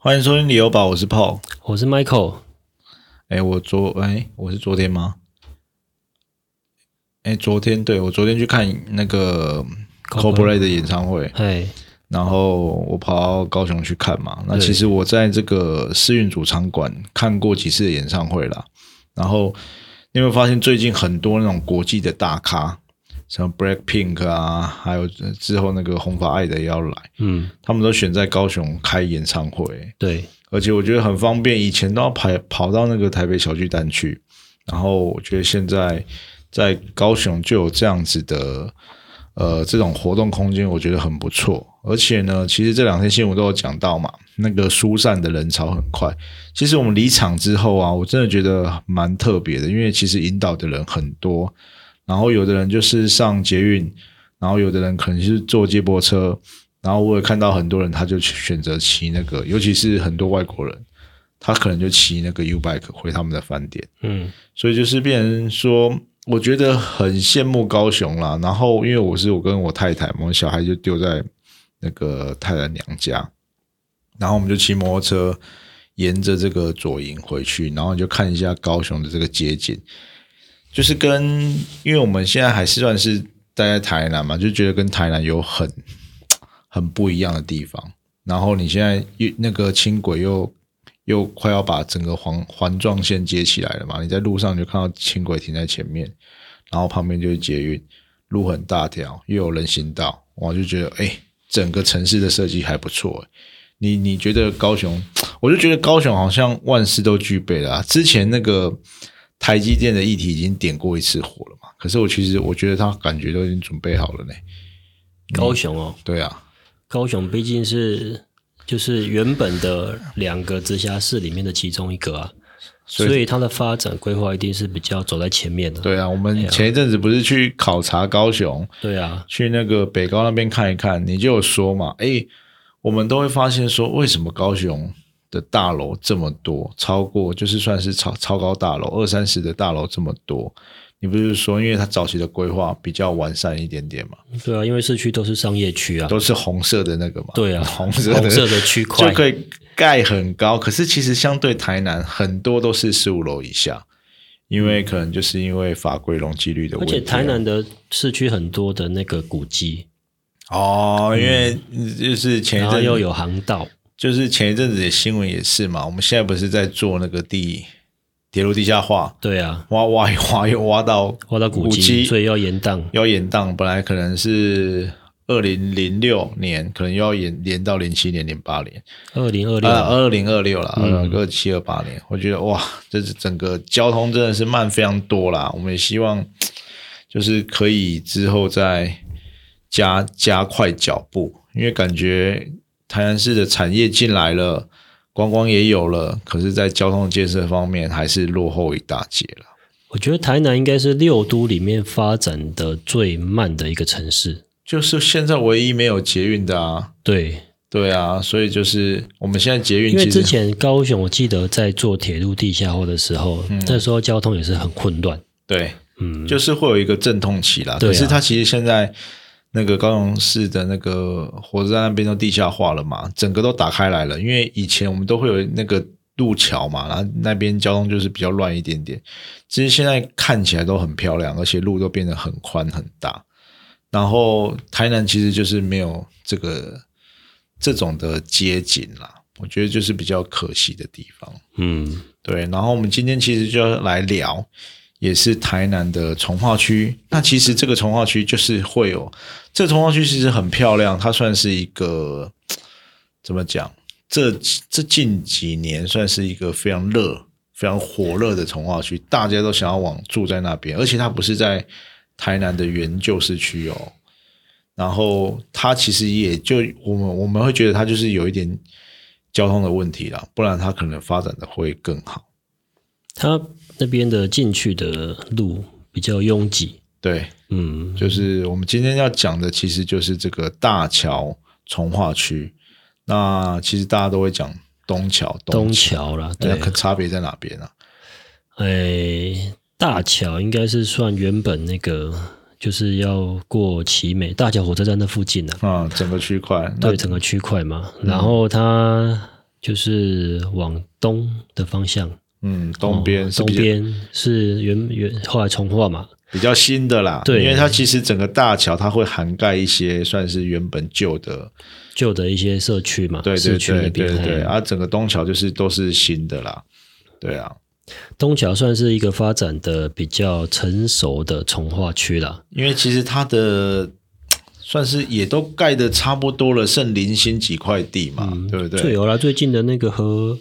欢迎收听旅游宝，我是 Paul。我是 Michael，哎，我昨哎，我是昨天吗？哎，昨天对我昨天去看那个 Coldplay 的演唱会，哎，然后我跑到高雄去看嘛。那对其实我在这个世运主场馆看过几次的演唱会啦。然后你有没有发现最近很多那种国际的大咖，像 Blackpink 啊，还有之后那个红发爱的也要来，嗯，他们都选在高雄开演唱会。对，而且我觉得很方便，以前都要跑跑到那个台北小巨蛋去，然后我觉得现在在高雄就有这样子的呃这种活动空间，我觉得很不错。而且呢，其实这两天新闻都有讲到嘛，那个疏散的人潮很快。其实我们离场之后啊，我真的觉得蛮特别的，因为其实引导的人很多，然后有的人就是上捷运，然后有的人可能是坐接驳车，然后我也看到很多人他就选择骑那个，尤其是很多外国人，他可能就骑那个 U bike 回他们的饭店，嗯，所以就是变成说，我觉得很羡慕高雄啦。然后因为我是我跟我太太我们小孩就丢在那个太太娘家，然后我们就骑摩托车沿着这个左营回去，然后就看一下高雄的这个街景，就是跟因为我们现在还是算是待在台南嘛，就觉得跟台南有很很不一样的地方。然后你现在又那个轻轨又又快要把整个环环状线接起来了嘛，你在路上就看到轻轨停在前面，然后旁边就是捷运，路很大条，又有人行道，我就觉得哎，整个城市的设计还不错。你你觉得高雄？我就觉得高雄好像万事都具备了、之前那个台积电的议题已经点过一次火了嘛，可是我其实我觉得他感觉都已经准备好了呢。高雄哦，对啊，高雄毕竟是就是原本的两个直辖市里面的其中一个啊，所以它的发展规划一定是比较走在前面的。对啊，我们前一阵子不是去考察高雄，对啊，去那个北高那边看一看，你就有说嘛，诶，我们都会发现说，为什么高雄的大楼这么多，超过就是算是超超高大楼二三十的大楼这么多？你不是说，因为它早期的规划比较完善一点点嘛，对啊，因为市区都是商业区啊，都是红色的那个嘛，对啊，红色的红色的区 块就可以盖很高，可是其实相对台南很多都是十五楼以下，因为可能就是因为法规容积率的问题啊，且台南的市区很多的那个古迹，哦，因为就是前一阵又有航道，就是前一阵子的新闻也是嘛，我们现在不是在做那个地铁路地下化，对啊，挖挖一挖又挖到挖到古古迹，所以要延宕。要延宕，本来可能是二零零六年，可能又要延延到零七年、零八年，二零二六啊，二零二六了，嗯二七二八年，我觉得哇，这是整个交通真的是慢非常多啦。我们也希望就是可以之后再加加快脚步，因为感觉台南市的产业进来了，观光也有了，可是，在交通建设方面还是落后一大截了。我觉得台南应该是六都里面发展的最慢的一个城市。就是现在唯一没有捷运的啊，对，对啊，所以就是我们现在捷运因为之前高雄，我记得在做铁路地下化的时候，那时候交通也是很混乱。对嗯，就是会有一个阵痛期啦。对啊可是它其实现在那个高雄市的那个火车站那边都地下化了嘛，整个都打开来了。因为以前我们都会有那个路桥嘛，然后那边交通就是比较乱一点点。其实现在看起来都很漂亮，而且路都变得很宽很大。然后台南其实就是没有这个这种的街景啦，我觉得就是比较可惜的地方。嗯，对，然后我们今天其实就要来聊，也是台南的从化区。那其实这个从化区就是会有，这个从化区其实很漂亮，它算是一个怎么讲？这这近几年算是一个非常热、非常火热的从化区，大家都想要往住在那边，而且它不是在台南的原旧市区哦。然后它其实也就我们我们会觉得它就是有一点交通的问题啦，不然它可能发展的会更好。它那边的进去的路比较拥挤。对，嗯，就是我们今天要讲的，其实就是这个大桥从化区。那其实大家都会讲东桥，东桥，桥啦，那对，可差别在哪边啊？哎，大桥应该是算原本那个就是要过奇美大桥火车站那附近啊，啊、整个区块，那对整个区块嘛。然后它就是往东的方向，嗯，东边东边是原原后来重化嘛，比较新的啦，对。因为它其实整个大桥它会涵盖一些算是原本旧的，旧的一些社区嘛，对对市区那对边对对，啊，整个东桥就是都是新的啦，对啊，东桥算是一个发展的比较成熟的从化区啦。因为其实它的算是也都盖的差不多了，剩零星几块地嘛，对不对？最有啦，最近的那个何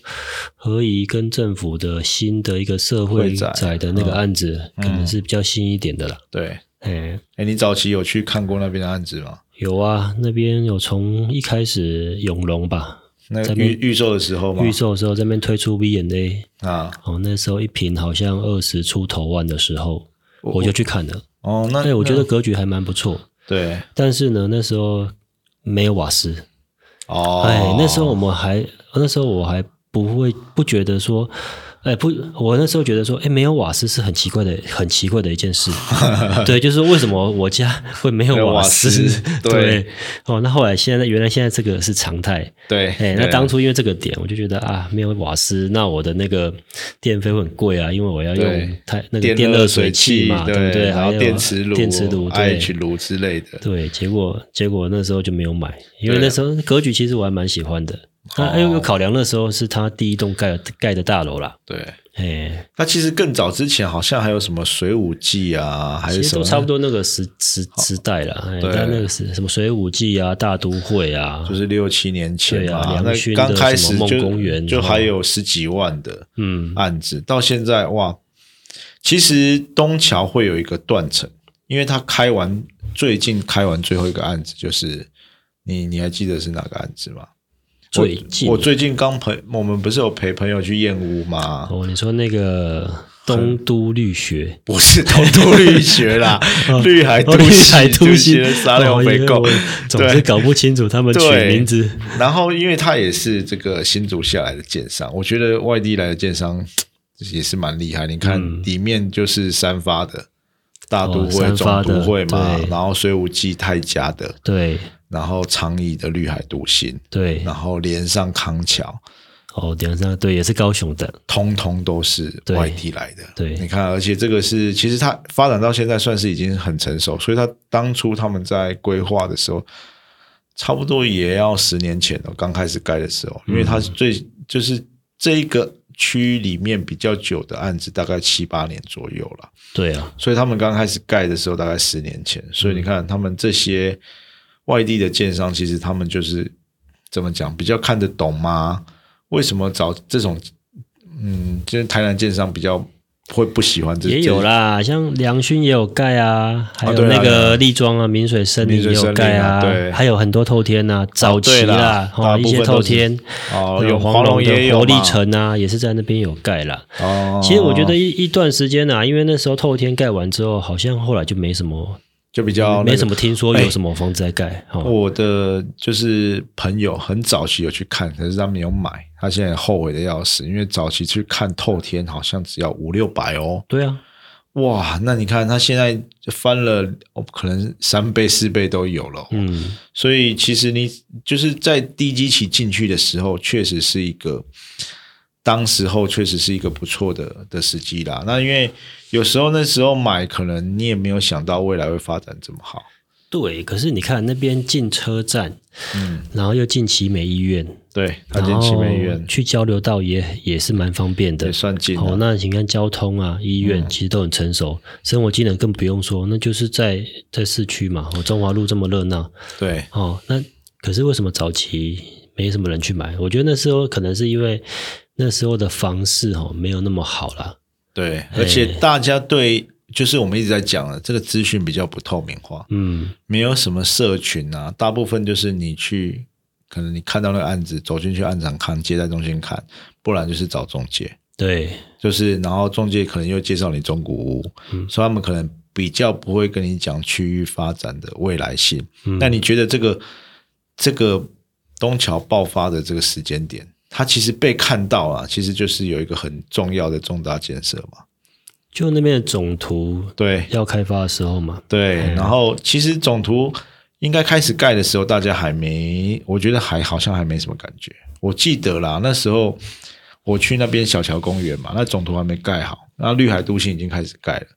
何宜跟政府的新的一个社会会宅宅的那个案子，嗯可能是比较新一点的啦。对，哎，哎，你早期有去看过那边的案子吗？有啊，那边有从一开始永隆吧，那在预预售的时候嘛？预售的时候这边推出 V&A，啊，哦，那时候一瓶好像二十出头万的时候，我就去看了。哦，那哎，我觉得格局还蛮不错，对但是呢，那时候没有瓦斯。哦，哎，那时候我们还，那时候我还不会不觉得说，哎不，我那时候觉得说，哎，没有瓦斯是很奇怪的，很奇怪的一件事。对，就是为什么我家会没有瓦瓦斯？对对，哦，那后来现在原来现在这个是常态。对，哎，那当初因为这个点，我就觉得啊，没有瓦斯，那我的那个电费会很贵啊，因为我要用太那个电电热水水器嘛，对不对？还有电磁炉、电磁炉，对 IH 炉之类的，对，结果结果那时候就没有买，因为那时候格局其实我还蛮喜欢的。那哦。还有个考量，那时候是他第一栋盖盖的大楼啦，对。哎，那其实更早之前好像还有什么水舞季啊，还其是什么都差不，多那个时时时代了。哎，对。但那个是什么水舞季啊、大都会啊，就是六七年前啊那刚开始就公园哦就还有十几万的嗯，案子，到现在哇，其实东桥会有一个断层，因为他开完最近开完最后一个案子，就是你你还记得是哪个案子吗？最近我最近刚陪我们不是有陪朋友去燕屋吗？哦，你说那个东都绿学。不是东都绿学啦，绿海都哦绿市海都都市市沙料北购哦因为我总是搞不清楚他们取对名字。然后，因为他也是这个新竹下来的建商，我觉得外地来的建商 也是蛮厉害。你看嗯里面就是三发的大都哦会、三发的总都会嘛，然后水舞季泰家的，对然后长椅的绿海独行，对，然后连上康桥，哦，连上对也是高雄的，通通都是外地来的。对你看，而且这个是其实它发展到现在算是已经很成熟，所以它当初他们在规划的时候，差不多也要十年前了，刚开始盖的时候，因为它是最就是这一个区里面比较久的案子，大概七八年左右了。对啊，所以他们刚开始盖的时候，大概十年前。所以你看，他们这些外地的建商，其实他们就是怎么讲，比较看得懂吗？为什么找这种嗯，就是台南建商比较会不喜欢这也有，啦，像良勋也有盖啊，还有那个啊立庄啊、明水森林也有盖啊对还有很多透天呐，早期对啦啦，哦，一些透天，有黄龙的活力也有嘛城啊，也是在那边有盖啦。哦。其实我觉得一一段时间啊，因为那时候透天盖完之后，好像后来就没什么，就比较、没什么。听说哎有什么房子在盖。哦，我的就是朋友很早期有去看，可是他没有买，他现在后悔的要死，因为早期去看透天好像只要五六百哦。对啊，哇，那你看他现在翻了，哦，可能三倍四倍都有了哦、嗯，所以其实你就是在低基期进去的时候，确实是一个，当时候确实是一个不错的的时机啦。那因为有时候那时候买，可能你也没有想到未来会发展这么好。对。可是你看那边进车站，嗯，然后又进奇美医院，对，他进奇美院去交流道也也是蛮方便的也。算近哦，那你看交通啊、医院嗯其实都很成熟，生活机能更不用说，那就是在在市区嘛。哦，中华路这么热闹，对，哦，那可是为什么早期没什么人去买？我觉得那时候可能是因为那时候的房市哦没有那么好啦。对，而且大家对，就是我们一直在讲的，这个资讯比较不透明化，嗯，没有什么社群啊，大部分就是你去，可能你看到那个案子，走进去案场看，接待中心看，不然就是找中介，对，就是然后中介可能又介绍你中古屋，嗯。所以他们可能比较不会跟你讲区域发展的未来性。嗯。那你觉得这个这个东桥爆发的这个时间点，它其实被看到啊，其实就是有一个很重要的重大建设嘛。就那边的总图对要开发的时候嘛，对，然后其实总图应该开始盖的时候，大家还没，我觉得还好像还没什么感觉。我记得啦，那时候我去那边小桥公园嘛，那总图还没盖好，然后绿海都心已经开始盖了。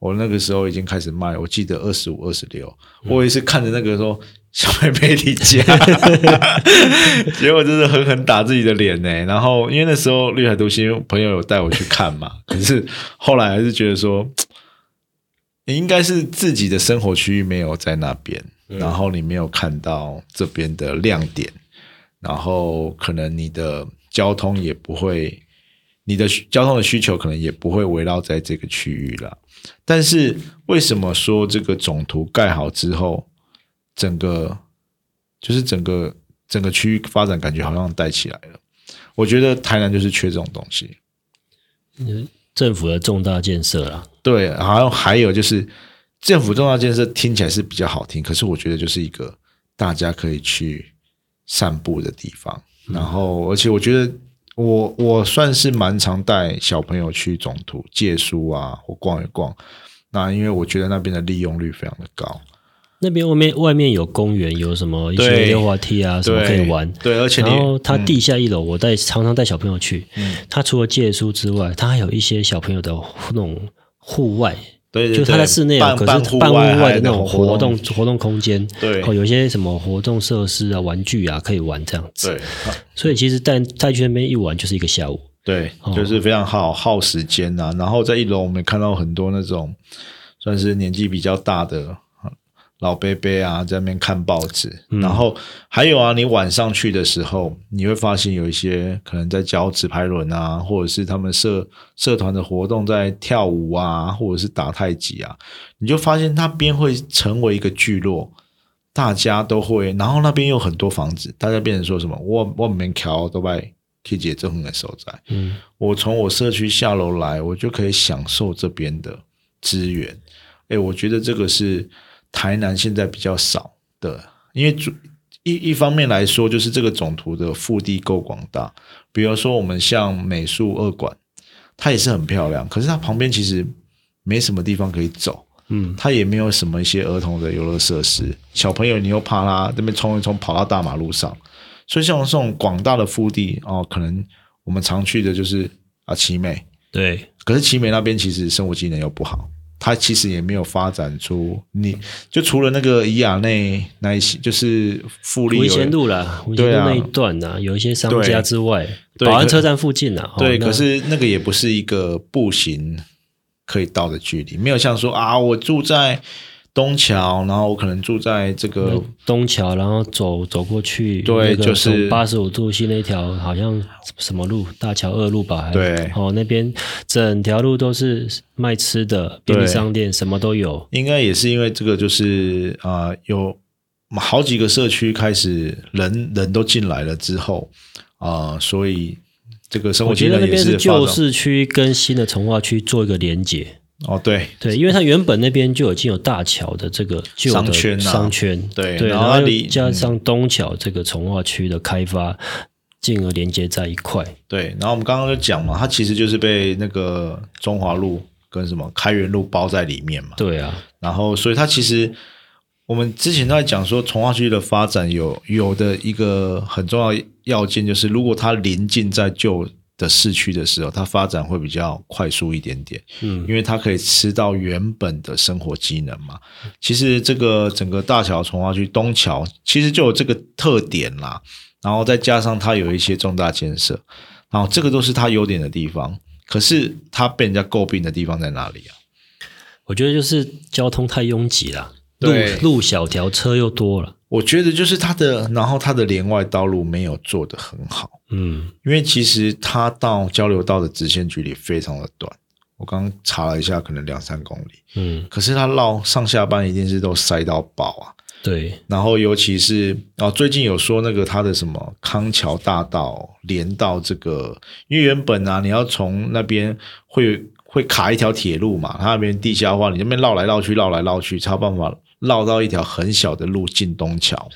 我那个时候已经开始卖，我记得二十五、二十六。我也是看着那个说小妹妹离家，结果就是狠狠打自己的脸呢。然后因为那时候绿海都心朋友有带我去看嘛，可是后来还是觉得说，你应该是自己的生活区域没有在那边，然后你没有看到这边的亮点，然后可能你的交通也不会，你的交通的需求可能也不会围绕在这个区域了。但是为什么说这个总图盖好之后，整个就是整个整个区域发展感觉好像带起来了？我觉得台南就是缺这种东西。嗯，政府的重大建设啦，对，好像还有就是政府重大建设听起来是比较好听，可是我觉得就是一个大家可以去散步的地方。然后，而且我觉得我我算是蛮常带小朋友去总图借书啊，或逛一逛。那因为我觉得那边的利用率非常的高。那边外面外面有公园，有什么一些溜滑梯啊，什么可以玩。对，而且你然后它地下一楼，我带常常带小朋友去。嗯它除了借书之外，它还有一些小朋友的那种户外，对对，就它在室内可是半户外的那种活活动活动空间。对哦，有些什么活动设施啊、玩具啊可以玩这样子。对所以其实带带去那边一玩就是一个下午。对，哦就是非常耗耗时间呐、然后在一楼我们看到很多那种算是年纪比较大的老伯伯啊，在那边看报纸。嗯然后还有啊，你晚上去的时候，你会发现有一些可能在教纸牌轮啊，或者是他们社社团的活动在跳舞啊，或者是打太极啊，你就发现那边会成为一个聚落。大家都会，然后那边有很多房子，大家变成说什么？我我们桥都在可以解这很的所在。嗯，我从我社区下楼来，我就可以享受这边的资源。哎，我觉得这个是台南现在比较少的，因为主一一方面来说，就是这个总图的腹地够广大。比如说，我们像美术二馆，它也是很漂亮，可是它旁边其实没什么地方可以走。嗯，它也没有什么一些儿童的游乐设施，小朋友你又怕他那边冲一冲跑到大马路上，所以像这种广大的腹地哦，可能我们常去的就是啊奇美，对，可是奇美那边其实生活机能又不好，它其实也没有发展出你就除了那个伊雅内那一些，就是富力有文贤路啦，文贤对啊。路那一段呐、有一些商家之外，对保安车站附近呐、哦对，那可是那个也不是一个步行可以到的距离，没有像说啊，我住在东桥，然后我可能住在这个东桥，然后走走过去，对就是八十五度西那条，好像什么路，大桥二路吧？还对哦，那边整条路都是卖吃的，便利商店什么都有。应该也是因为这个，就是啊、呃有好几个社区开始人人都进来了之后啊、所以这个生活我觉得那机能也边是旧市区跟新的从化区做一个连接。哦，对对，因为它原本那边就已经有大桥的这个旧的商圈啊商圈对对，然后加上东桥这个从化区的开发，进而连接在一块。对。然后我们刚刚就讲嘛，它其实就是被那个中华路跟什么开元路包在里面嘛。对啊，然后，所以它其实我们之前都在讲说，从化区的发展有有的一个很重要要件，就是如果它临近在旧的市区的时候，它发展会比较快速一点点。嗯，因为它可以吃到原本的生活机能嘛。其实这个整个大桥从化区东桥其实就有这个特点啦，然后再加上它有一些重大建设，然后这个都是它优点的地方。可是它被人家诟病的地方在哪里啊？我觉得就是交通太拥挤了，路路小条，车又多了。我觉得就是它的，然后它的连外道路没有做得很好，嗯，因为其实它到交流道的直线距离非常的短，我刚刚查了一下，可能两三公里，嗯，可是它绕上下班一定是都塞到爆啊。对，然后尤其是哦，最近有说那个它的什么康桥大道连到这个，因为原本啊你要从那边会会卡一条铁路嘛，它那边地下化，你那边绕来绕去，绕来绕去，才有办法绕到一条很小的路进东桥。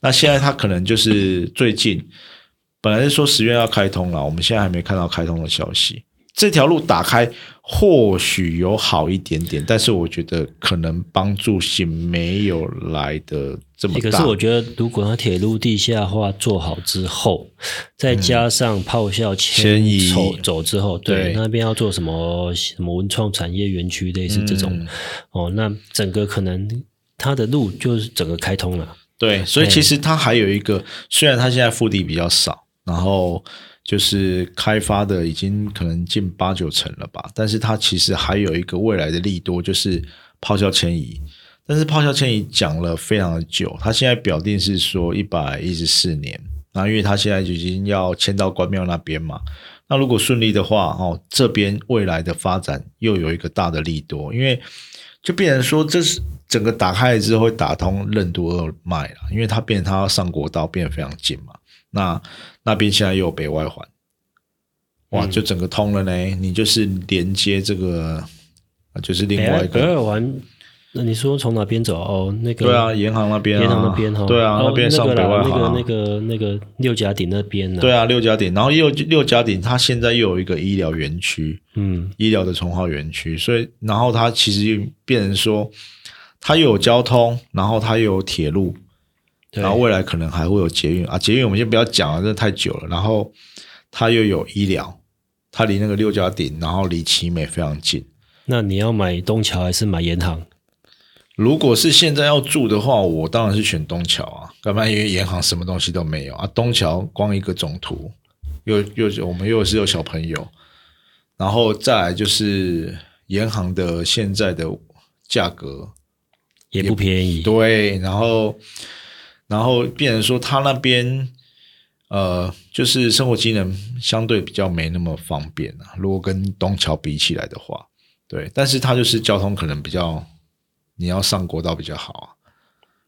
那现在它可能就是最近本来是说十月要开通了，我们现在还没看到开通的消息。这条路打开，或许有好一点点，但是我觉得可能帮助性没有来的这么大。可是我觉得，如果它铁路地下化做好之后，再加上炮校迁移走走之后，对对那边要做什么什么文创产业园区，类似这种、嗯哦，那整个可能它的路就是整个开通了。对，所以其实它还有一个，虽然它现在腹地比较少，然后就是开发的已经可能近八九成了吧，但是它其实还有一个未来的利多，就是炮校迁移。但是炮校迁移讲了非常的久，它现在表定是说一百一十四年，那因为它现在就已经要迁到关庙那边嘛，那如果顺利的话，哦，这边未来的发展又有一个大的利多，因为就变成说这是整个打开了之后会打通任督二脉了，因为它变成它要上国道变得非常近嘛。那那边现在又有北外环，哇，嗯。就整个通了呢。你就是连接这个，啊就是另外一个。北外，环，那你说从哪边走？哦，那个对啊，银行那边啊，沿航那边哈，对啊，哦那边上北外环啊、那个那个那个六甲顶那边呢？对啊，六甲顶，然后又六甲顶，它现在又有一个医疗园区，嗯，医疗的从化园区，所以然后它其实又变成说，它又有交通，然后它又有铁路，对然后未来可能还会有捷运啊，捷运我们先不要讲了，真的太久了。然后它又有医疗，它离那个六甲顶，然后离奇美非常近。那你要买东桥还是买沿航？如果是现在要住的话，我当然是选东桥啊，干嘛？因为沿航什么东西都没有啊，东桥光一个总图，又又我们又是有小朋友，然后再来就是沿航的现在的价格也不便宜。对，然后然后变成说他那边呃，就是生活机能相对比较没那么方便啊。如果跟东桥比起来的话，对，但是它就是交通可能比较，你要上国道比较好啊。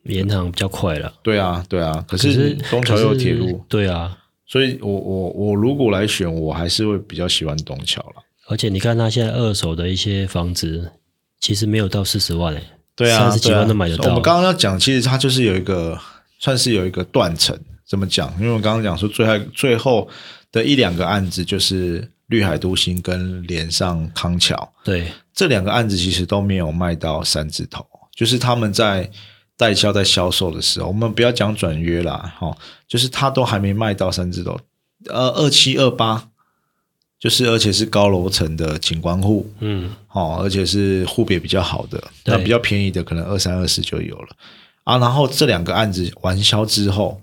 沿航比较快了。对啊，对啊，可可是是东桥又有铁路，对啊，所以我我我如果来选，我还是会比较喜欢东桥了。而且你看他现在二手的一些房子，其实没有到四十万诶、欸对啊，三十几万都买得到。我们刚刚要讲，其实它就是有一个算是有一个断层，怎么讲？因为我刚刚讲说最后最后的一两个案子就是绿海都心跟连上康桥。对。这两个案子，其实都没有卖到三字头，就是他们在代销在销售的时候，我们不要讲转约啦，哈，就是他都还没卖到三字头，呃，二七二八。就是，而且是高楼层的景观户，嗯，哦，而且是户别比较好的，那比较便宜的可能二三二四就有了啊。然后这两个案子完销之后，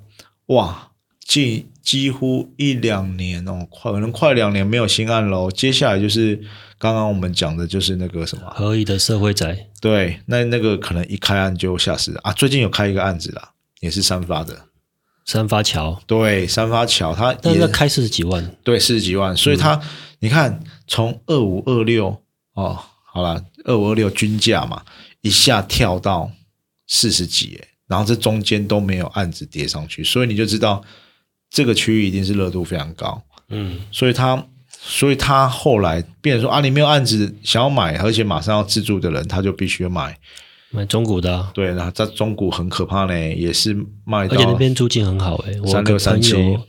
哇，近几乎一两年哦，快可能快两年没有新案喽。接下来就是刚刚我们讲的，就是那个什么，合意的社会宅，对，那那个可能一开案就下市啊。最近有开一个案子啦，也是三发的，三发桥，对，三发桥，它也但是开四十几万，对，四十几万，所以他、你看，从二五二六哦，好了，二五二六均价嘛，一下跳到四十几，哎，然后这中间都没有案子跌上去，所以你就知道这个区域一定是热度非常高，嗯，所以他，所以他后来变成说啊，你没有案子想要买，而且马上要自住的人，他就必须买。买中古的、啊，对，那在中古很可怕呢，也是卖到而且那边租金很好哎、我三六三七朋友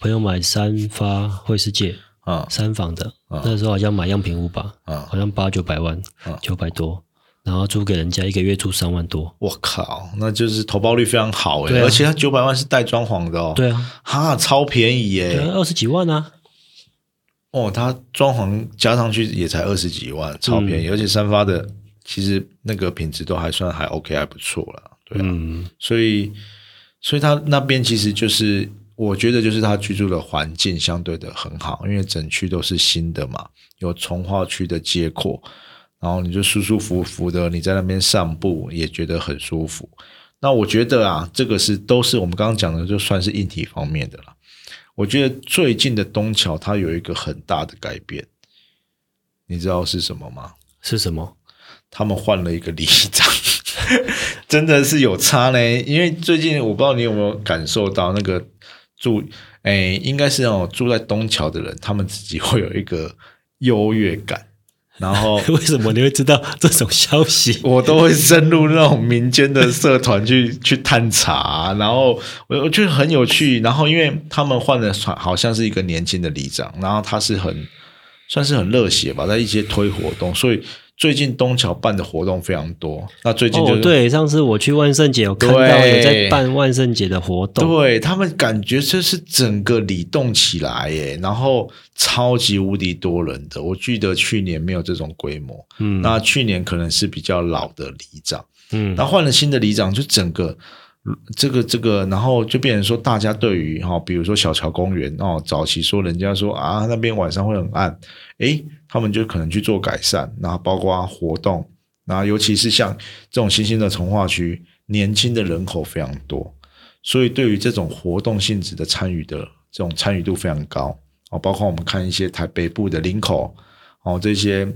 朋友买三发惠世界啊三房的，那时候好像买样品屋吧，啊，好像八九百万啊，九百多，然后租给人家一个月租三万多，我靠，那就是投报率非常好哎、而且它九百万是带装潢的哦，对啊，哈，超便宜耶、对啊，二十几万啊，哦，它装潢加上去也才二十几万，超便嗯。宜，而且三发的其实那个品质都还算还 OK，还不错了，对啊，嗯，所以所以他那边其实就是我觉得就是他居住的环境相对的很好，因为整区都是新的嘛，有从化区的街廓，然后你就舒舒服服的你在那边散步也觉得很舒服。那我觉得啊，这个是都是我们刚刚讲的，就算是硬体方面的了。我觉得最近的东桥它有一个很大的改变，你知道是什么吗？是什么？他们换了一个里长，真的是有差呢。因为最近我不知道你有没有感受到，那个住诶，应该是哦住在东桥的人，他们自己会有一个优越感，然后 为什么你会知道这种消息？我都会深入那种民间的社团去 去探查，然后我我觉得很有趣。然后因为他们换的好像是一个年轻的里长，然后他是很算是很热血吧，在一些推活动，所以最近东桥办的活动非常多。那最近就是、哦，对，上次我去万圣节，有看到对有在办万圣节的活动，对他们感觉这是整个里动起来耶，然后超级无敌多人的。我记得去年没有这种规模，嗯那去年可能是比较老的里长，嗯然后换了新的里长，就整个这个这个，然后就变成说，大家对于哈、比如说小桥公园哦，早期说人家说啊那边晚上会很暗，诶，他们就可能去做改善，然后包括活动，然后尤其是像这种新兴的从化区，年轻的人口非常多，所以对于这种活动性质的参与的这种参与度非常高哦，包括我们看一些台北部的林口哦这些。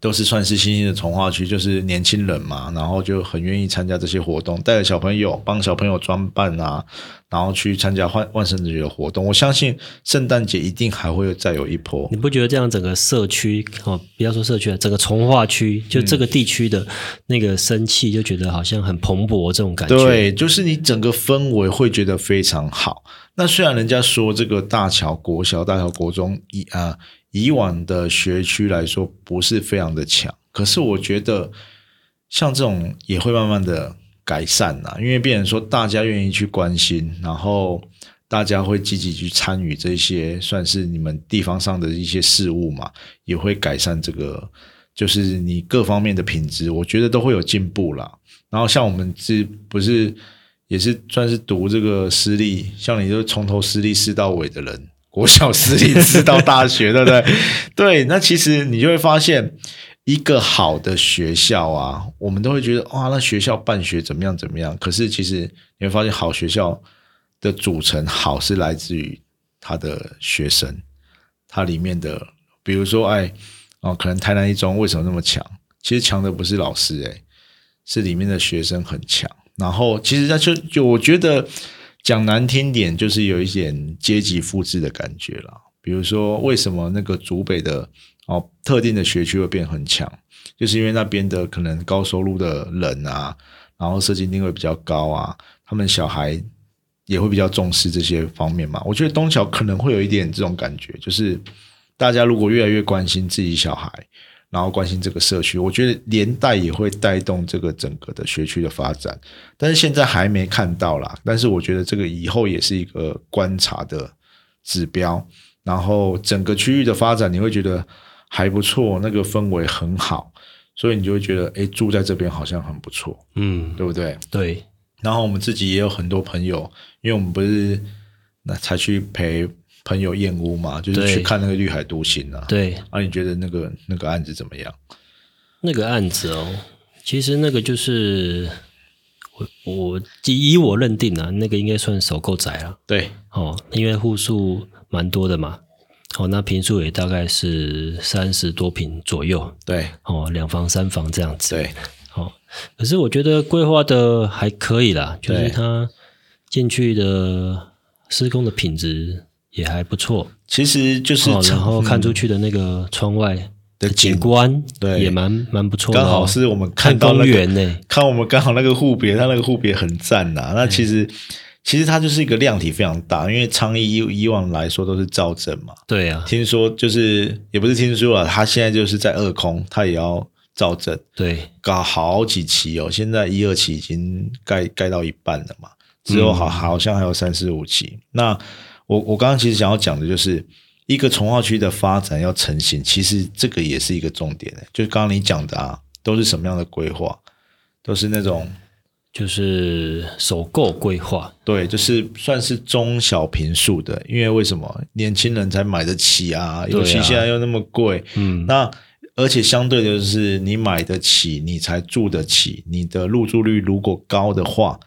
都是算是新兴的从化区，就是年轻人嘛，然后就很愿意参加这些活动，带着小朋友帮小朋友装扮啊，然后去参加万万圣节的活动。我相信圣诞节一定还会再有一波你。不觉得这样整个社区哦，不要说社区了，整个从化区就这个地区的那个生气，就觉得好像很蓬勃这种感觉。对，就是你整个氛围会觉得非常好。那虽然人家说这个大桥国小、大桥国中一啊、以往的学区来说不是非常的强，可是我觉得像这种也会慢慢的改善啦，因为变成说大家愿意去关心，然后大家会积极去参与这些算是你们地方上的一些事务嘛，也会改善这个就是你各方面的品质，我觉得都会有进步啦。然后像我们这不是也是算是读这个私立，像你就从头私立试到尾的人，国小私立试到大学，对不对？对，那其实你就会发现，一个好的学校啊，我们都会觉得哇，那学校办学怎么样怎么样。可是其实你会发现，好学校的组成好是来自于他的学生，它里面的，比如说哎哦，可能台南一中为什么那么强？其实强的不是老师、哎，是里面的学生很强。然后其实他就就我觉得讲难听点，就是有一点阶级复制的感觉了。比如说，为什么那个竹北的哦特定的学区会变很强，就是因为那边的可能高收入的人啊，然后社经定位比较高啊，他们小孩也会比较重视这些方面嘛。我觉得东桥可能会有一点这种感觉，就是大家如果越来越关心自己小孩，然后关心这个社区，我觉得连带也会带动这个整个的学区的发展。但是现在还没看到啦，但是我觉得这个以后也是一个观察的指标。然后整个区域的发展，你会觉得还不错，那个氛围很好，所以你就会觉得，哎，住在这边好像很不错，嗯，对不对？对，然后我们自己也有很多朋友，因为我们不是那才去陪朋友燕屋嘛，就是去看那个绿海独行啊。对，啊，你觉得那个那个案子怎么样？那个案子哦，其实那个就是我我以我认定啊，那个应该算首购宅了对。哦，因为户数蛮多的嘛，哦，那平数也大概是三十多平左右，对。哦，两房三房这样子，对，哦，可是我觉得规划的还可以啦，就是对。它进去的施工的品质也还不错，其实就是哦，然后看出嗯去的那个窗外的景景观，对也蛮蛮不错的、哦，刚好是我们看到那个园呢，看我们刚好那个户别，它那个户别很赞呐、那其实其实它就是一个量体非常大，因为昌邑以以往来说都是造镇嘛，对啊，听说就是也不是听说啊，它现在就是在二空，它也要造镇，对，搞好几期哦，现在一二期已经盖盖到一半了嘛，之后好好像还有三四五期。那我我刚刚其实想要讲的就是一个从化区的发展要成型，其实这个也是一个重点的，就是刚刚你讲的啊，都是什么样的规划，都是那种就是首购规划，对，就是算是中小平数的，因为为什么年轻人才买得起啊？尤其现在又那么贵，嗯，那而且相对的就是你买得起，你才住得起，你的入住率如果高的话，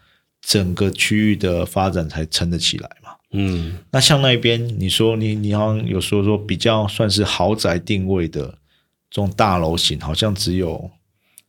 整个区域的发展才撑得起来嘛。嗯，那像那边，你说你你好像有说说比较算是豪宅定位的这种大楼型，好像只有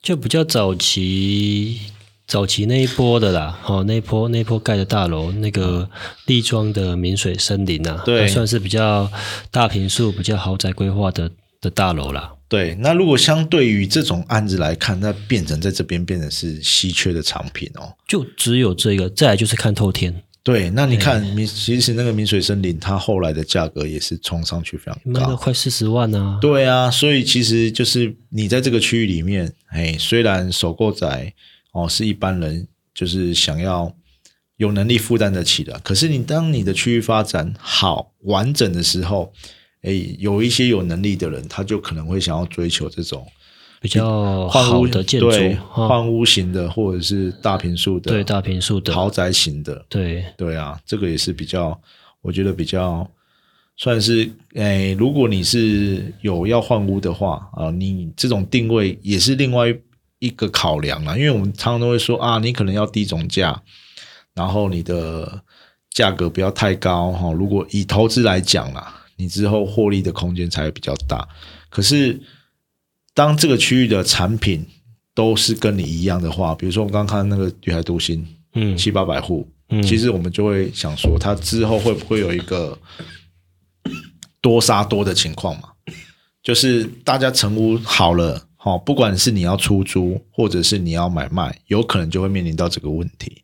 就比较早期早期那一波的啦，哦，那一波那一波盖的大楼，那个立庄的明水森林啊，对算是比较大平数、比较豪宅规划的的大楼啦。对。那如果相对于这种案子来看，那变成在这边变成是稀缺的产品哦。就只有这个，再来就是看透天，对，那你看民其实那个民水森林，它后来的价格也是冲上去非常卖到高。快四十万啊！对啊，所以其实就是你在这个区域里面，哎，虽然首购宅哦是一般人就是想要有能力负担得起的，可是你当你的区域发展好完整的时候，哎，有一些有能力的人，他就可能会想要追求这种比较好的建筑，对换屋型的，或者是大平数的，对大平数的，豪宅型的，对对啊，这个也是比较，我觉得比较算是，诶，如果你是有要换屋的话啊，你这种定位也是另外一个考量啦，因为我们常常都会说啊，你可能要低总价，然后你的价格不要太高哈。如果以投资来讲啦，你之后获利的空间才会比较大。可是当这个区域的产品都是跟你一样的话，比如说我们刚刚看那个绿海都心，嗯七八百户，嗯其实我们就会想说，它之后会不会有一个多杀多的情况嘛？就是大家成屋好了，好、不管是你要出租或者是你要买卖，有可能就会面临到这个问题。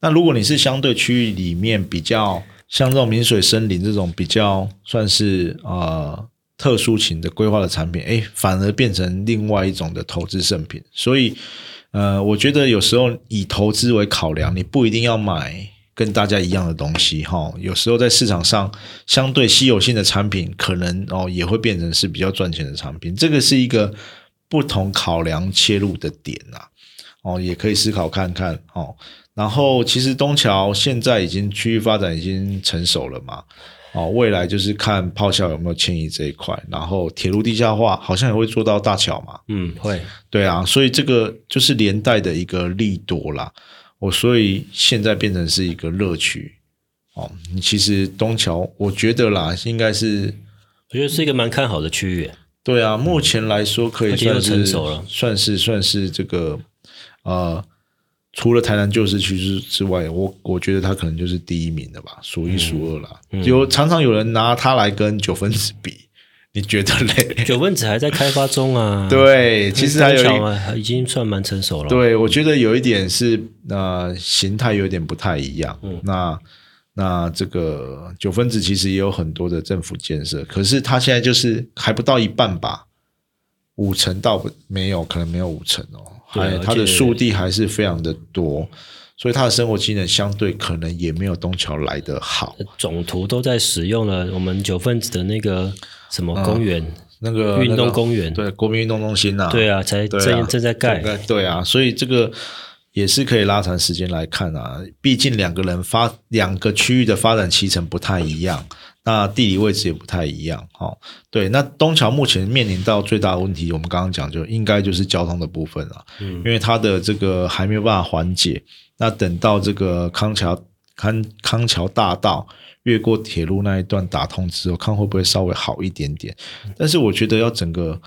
那如果你是相对区域里面比较像这种明水森林这种比较算是呃特殊型的规划的产品，哎，反而变成另外一种的投资圣品。所以，呃，我觉得有时候以投资为考量，你不一定要买跟大家一样的东西哈。有时候在市场上相对稀有性的产品，可能哦也会变成是比较赚钱的产品。这个是一个不同考量切入的点呐、哦，也可以思考看看哦。然后，其实东桥现在已经区域发展已经成熟了嘛，哦，未来就是看炮校有没有迁移这一块，然后铁路地下化好像也会做到大桥嘛，嗯会，对啊，所以这个就是连带的一个利多啦。我、所以现在变成是一个乐趣哦。你其实东桥，我觉得啦，应该是我觉得是一个蛮看好的区域。对啊，目前来说可以算是成熟了算是算是这个呃，除了台南旧市区之之外，我我觉得他可能就是第一名的吧，数一数二啦。嗯有常常有人拿他来跟九分子比，你觉得嘞？九分子还在开发中啊，，对，其实还有已经算蛮成熟了。，对，我觉得有一点是呃形态有点不太一样。嗯那那这个九分子其实也有很多的政府建设，可是它现在就是还不到一半吧，五成到不没有，可能没有五成哦。对还它的树地还是非常的多，所以它的生活机能相对可能也没有东桥来的好。总图都在使用了我们九份子的那个什么公园，那个运动那个公园对国民运动中心呐、对啊，才正正在盖。对啊，所以这个也是可以拉长时间来看啊。毕竟两个人发两个区域的发展期程不太一样，那地理位置也不太一样。哦，对，那东桥目前面临到最大的问题，我们刚刚讲就应该就是交通的部分了，嗯因为它的这个还没有办法缓解。那等到这个康桥康康桥大道越过铁路那一段打通之后，看会不会稍微好一点点。但是我觉得要整个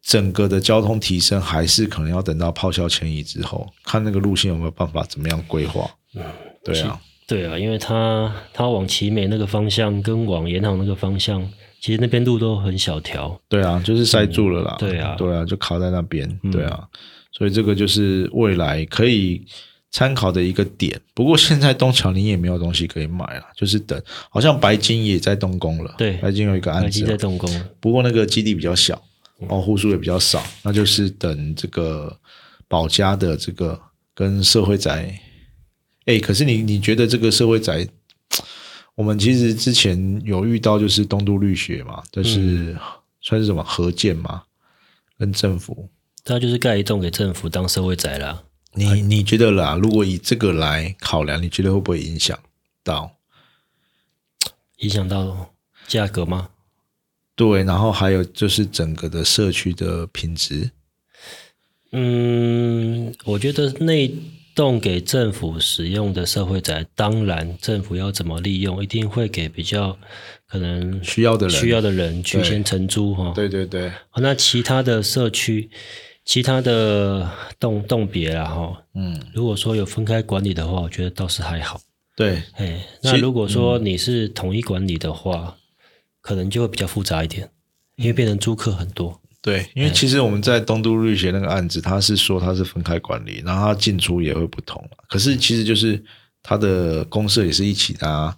整个的交通提升，还是可能要等到炮校迁移之后，看那个路线有没有办法怎么样规划。嗯对啊，对啊，因为它它往奇美那个方向跟往延航那个方向，其实那边路都很小条。对啊，就是塞住了啦。对啊对啊，就卡在那边。对啊，所以这个就是未来可以参考的一个点。不过现在东桥你也没有东西可以买了，就是等，好像白金也在动工了。对白金有一个案子在，动工了。不过那个基地比较小，哦，户数也比较少，那就是等这个保家的这个跟社会宅。哎，可是你你觉得这个社会宅，我们其实之前有遇到就是东都绿学嘛，就是、算是什么合建嘛，跟政府。他就是盖一栋给政府当社会宅啦。你你觉得啦？如果以这个来考量，你觉得会不会影响到？影响到价格吗？对，然后还有就是整个的社区的品质。嗯，我觉得那栋给政府使用的社会宅，当然政府要怎么利用，一定会给比较可能需要的人。需要的人去先承租哈。对对对，好，那其他的社区、其他的栋栋别啦哈，嗯，如果说有分开管理的话，我觉得倒是还好。对，哎，那如果说你是统一管理的话，可能就会比较复杂一点，因为变成租客很多。对，因为其实我们在东都绿学那个案子，他是说他是分开管理，然后他进出也会不同可是其实就是他的公社也是一起的啊，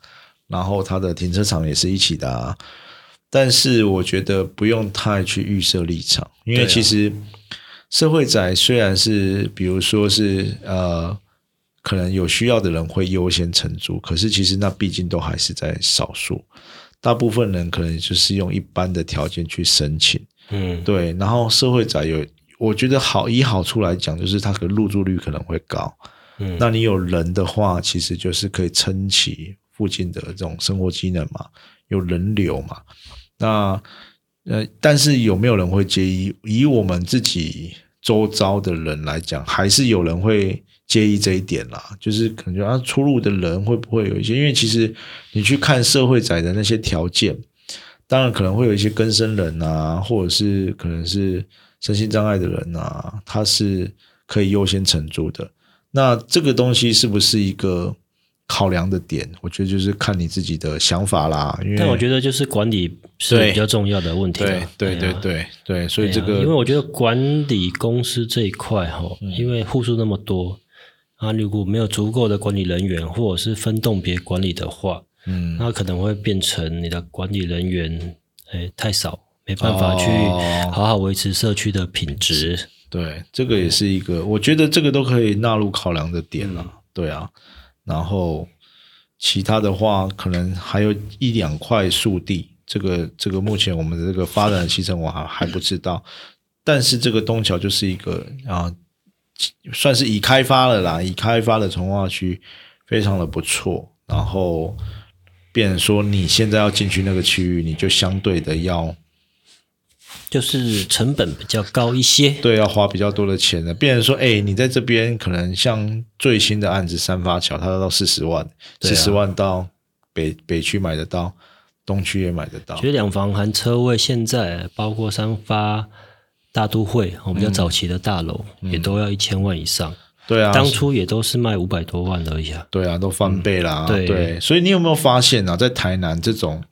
然后他的停车场也是一起的啊。但是我觉得不用太去预设立场，因为其实社会宅虽然是比如说是呃，可能有需要的人会优先承租，可是其实那毕竟都还是在少数，大部分人可能就是用一般的条件去申请。嗯，对，然后社会宅有，我觉得好以好处来讲，就是它的入住率可能会高。嗯那你有人的话，其实就是可以撑起附近的这种生活机能嘛，有人流嘛。那呃，但是有没有人会介意？以我们自己周遭的人来讲，还是有人会介意这一点啦。就是可能觉得啊，出入的人会不会有一些？因为其实你去看社会宅的那些条件，当然可能会有一些更生人啊，或者是可能是身心障碍的人啊，他是可以优先承租的。那这个东西是不是一个考量的点？我觉得就是看你自己的想法啦。因为但我觉得就是管理是比较重要的问题对啊。对对啊对对，所以这个因为我觉得管理公司这一块哈，嗯因为户数那么多啊，如果没有足够的管理人员，或者是分栋别管理的话，嗯。那可能会变成你的管理人员哎太少，没办法去哦好好维持社区的品质。对，这个也是一个，我觉得这个都可以纳入考量的点啦。对啊，然后其他的话，可能还有一两块速地，这个这个目前我们的这个发展的西城我还还不知道，但是这个东桥就是一个啊，算是已开发了啦，已开发的从化区非常的不错，然后变成说你现在要进去那个区域，你就相对的要。就是成本比较高一些，对，要花比较多的钱的。变成说，哎，你在这边可能像最新的案子三发桥，它要到四十万，四十、万到北北区买得到，东区也买得到其。实两房含车位，现在包括三发大都会，我们比较早期的大楼、也都要一千万以上，对啊，当初也都是卖五百多万而已啊。对啊，都翻倍啦。嗯对所以你有没有发现啊，在台南这种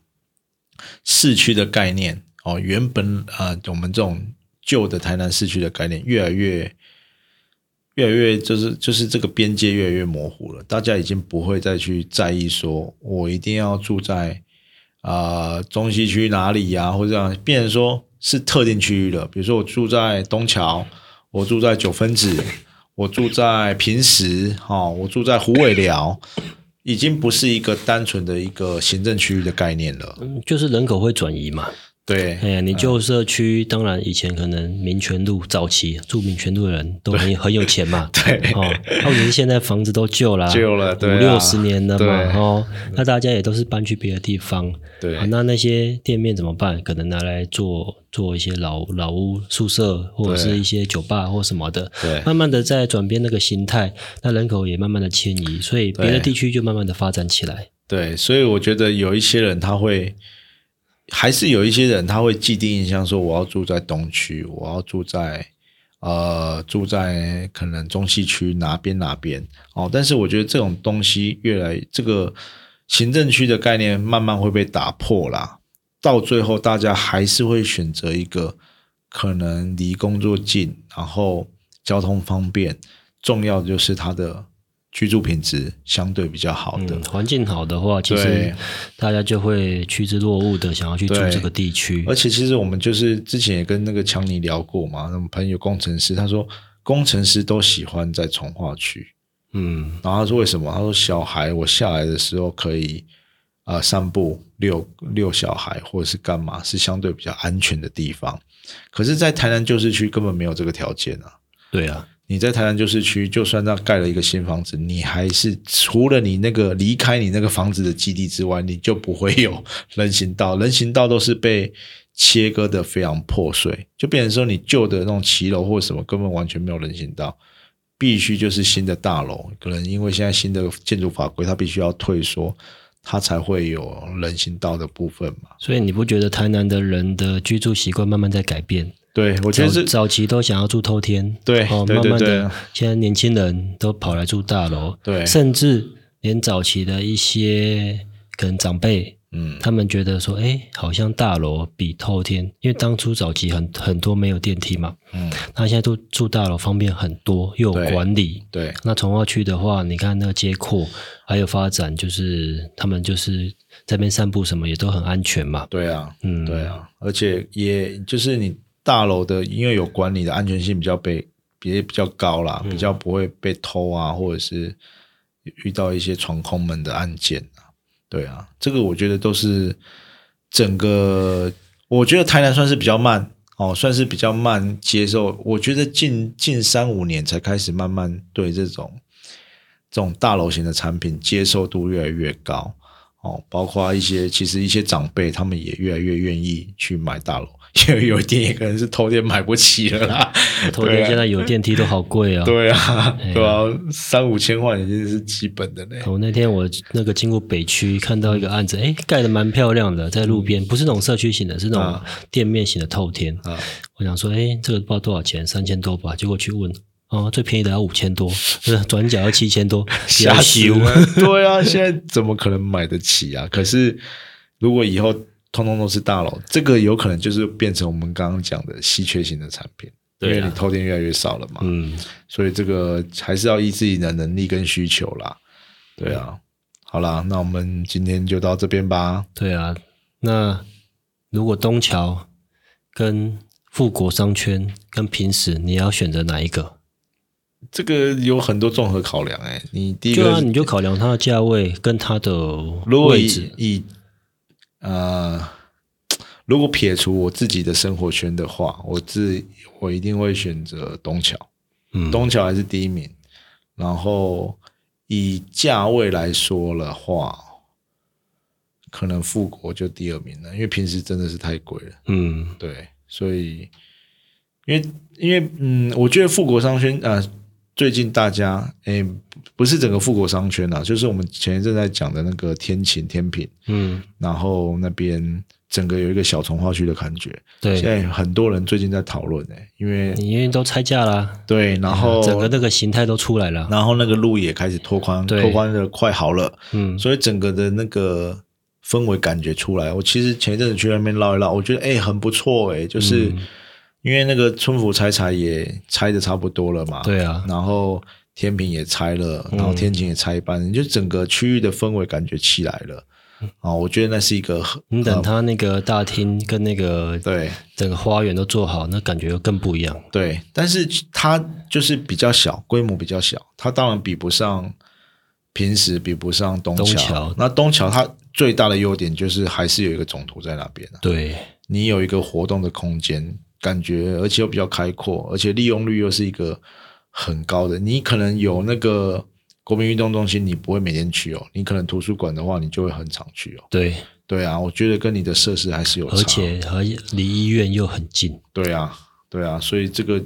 市区的概念哦，原本啊、呃我们这种旧的台南市区的概念，越来越。越来越就是就是这个边界越来越模糊了，大家已经不会再去在意说我一定要住在啊、呃中西区哪里呀、或者这样，变成说是特定区域了。比如说我住在东桥，我住在九分子，我住在平时，哈、我住在虎尾寮，已经不是一个单纯的一个行政区域的概念了。嗯，就是人口会转移嘛。对，哎呀，你旧社区当然以前可能民权路早期住民权路的人都很很有钱嘛，对。哦，或者是现在房子都旧啦，旧了对啊。五六十年了嘛，哦，那大家也都是搬去别的地方，对。啊，那那些店面怎么办？可能拿来做做一些老老屋宿舍，或者是一些酒吧或什么的，对。慢慢的在转变那个形态，那人口也慢慢的迁移，所以别的地区就慢慢的发展起来。对，所以我觉得有一些人他会，还是有一些人他会既定印象说我要住在东区，我要住在呃住在可能中西区哪边哪边哦。但是我觉得这种东西越来这个行政区的概念慢慢会被打破啦，到最后大家还是会选择一个可能离工作近，然后交通方便，重要的就是它的居住品质相对比较好的。嗯，环境好的话，其实大家就会趋之若鹜的想要去住对这个地区而。且其实我们就是之前也跟那个强尼聊过嘛，那种朋友工程师，他说工程师都喜欢在从化区，嗯，然后他说为什么？他说小孩我下来的时候可以呃散步遛遛小孩或者是干嘛，是相对比较安全的地方。可是，在台南旧市区根本没有这个条件啊。对啊，你在台南旧市区，就算那盖了一个新房子，你还是除了你那个离开你那个房子的基地之外，你就不会有人行道，人行道都是被切割的非常破碎，就变成说你旧的那种骑楼或什么根本完全没有人行道，必须就是新的大楼，可能因为现在新的建筑法规，它必须要退缩，它才会有人行道的部分嘛。所以你不觉得台南的人的居住习惯慢慢在改变？对，我觉得早是早期都想要住透天，对哦，慢慢的，现在年轻人都跑来住大楼，对。甚至连早期的一些可能长辈嗯，他们觉得说，哎，好像大楼比透天，因为当初早期很很多没有电梯嘛，嗯，那现在都住大楼方便很多，又有管理。对，那从化区的话，你看那个街廓还有发展，就是他们就是在那边散步什么也都很安全嘛。对啊，嗯，对啊，而且也就是你大楼的，因为有管理的安全性比较被也比较高啦，嗯比较不会被偷啊，或者是遇到一些闯空门的案件啊。对啊，这个我觉得都是整个，我觉得台南算是比较慢哦，算是比较慢接受。我觉得近近三五年才开始慢慢对这种这种大楼型的产品接受度越来越高。哦，包括一些其实一些长辈，他们也越来越愿意去买大楼，因 为有一点也可能是偷天买不起了啦。透天现在有电梯都好贵啊。对啊，对啊，三五千万已经是基本的嘞。我那天我那个经过北区，看到一个案子，哎，盖的蛮漂亮的，在路边，不是那种社区型的，是那种啊店面型的透天。啊，我想说，哎，这个不知道多少钱，三千多吧。结果去问，哦，最便宜的要五千多，是转角要七千多，吓死修。了！对啊，现在怎么可能买得起啊？可是如果以后通通都是大楼，这个有可能就是变成我们刚刚讲的稀缺型的产品，因对啊为你偷电越来越少了嘛。嗯，所以这个还是要依自己的能力跟需求啦。对啊，好啦，那我们今天就到这边吧。对啊。那如果东桥跟富国商圈跟平时，你要选择哪一个？这个有很多综合考量哎、你第一个，你就考量它的价位跟它的如果以位置。以呃，如果撇除我自己的生活圈的话，我自我一定会选择东桥，嗯，东桥还是第一名。然后以价位来说的话，可能富国就第二名了，因为平时真的是太贵了。嗯对，所以因为因为嗯，我觉得富国商圈啊、呃最近大家诶不是整个富国商圈啊，就是我们前一阵在讲的那个天晴天品，嗯，然后那边整个有一个小从化区的感觉。对现，在很多人最近在讨论诶，因为你因为都拆架啦，对，然后 整个那个形态都出来了。然后那个路也开始拓宽，拓宽的快好了，嗯，所以整个的那个氛围感觉出来。我其实前一阵子去那边绕一绕，我觉得哎、很不错哎、就是、嗯因为那个春府拆拆也拆的差不多了嘛，对啊，然后天平也拆了，嗯然后天井也拆一半，你就整个区域的氛围感觉起来了。啊、我觉得那是一个很你等它那个大厅跟那个对整个花园都做好，那感觉又更不一样。对，但是它就是比较小，规模比较小，它当然比不上平时，比不上东桥。东桥那东桥它最大的优点就是还是有一个总图在那边啊，对，你有一个活动的空间，感觉而且又比较开阔，而且利用率又是一个很高的。你可能有那个国民运动中心，你不会每天去哦，你可能图书馆的话，你就会很常去哦。对，对啊，我觉得跟你的设施还是有差。而且和离医院又很近。对啊，对啊，所以这个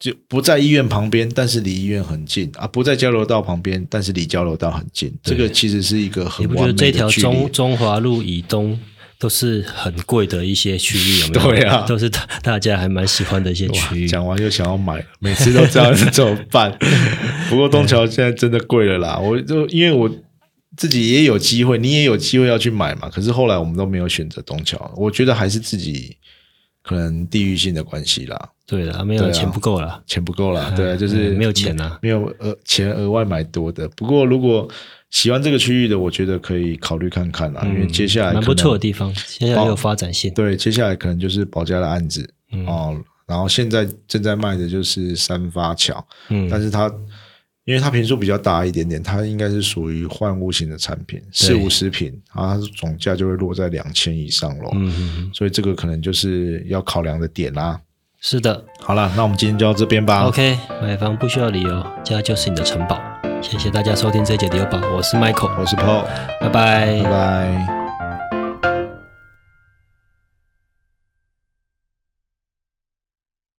就不在医院旁边，但是离医院很近啊；不在交流道旁边，但是离交流道很近。这个其实是一个你很不觉得这完美的距离条中。中华路以东都是很贵的一些区域？有没有？对啊都是大大家还蛮喜欢的一些区域。讲完又想要买，每次都这样子 怎么办？不过东桥现在真的贵了啦，我就因为我自己也有机会，你也有机会要去买嘛，可是后来我们都没有选择东桥，我觉得还是自己可能地域性的关系啦，对了，没有钱不够了。钱不够了，对啊，就是嗯没有钱啊没有额钱额外买多的。不过如果喜欢这个区域的，我觉得可以考虑看看啦，因为接下来嗯蛮不错的地方，现在也有发展性。对，接下来可能就是保家的案子、嗯哦，然后现在正在卖的就是三发桥，嗯，但是它因为它平数比较大一点点，它应该是属于换物型的产品，四五十平，然后它总价就会落在两千以上咯。嗯所以这个可能就是要考量的点啦。是的。好了，那我们今天就到这边吧。OK，买房不需要理由，家就是你的城堡。谢谢大家收听这一节的有宝，我是 Michael，我是 Paul，拜拜。拜拜。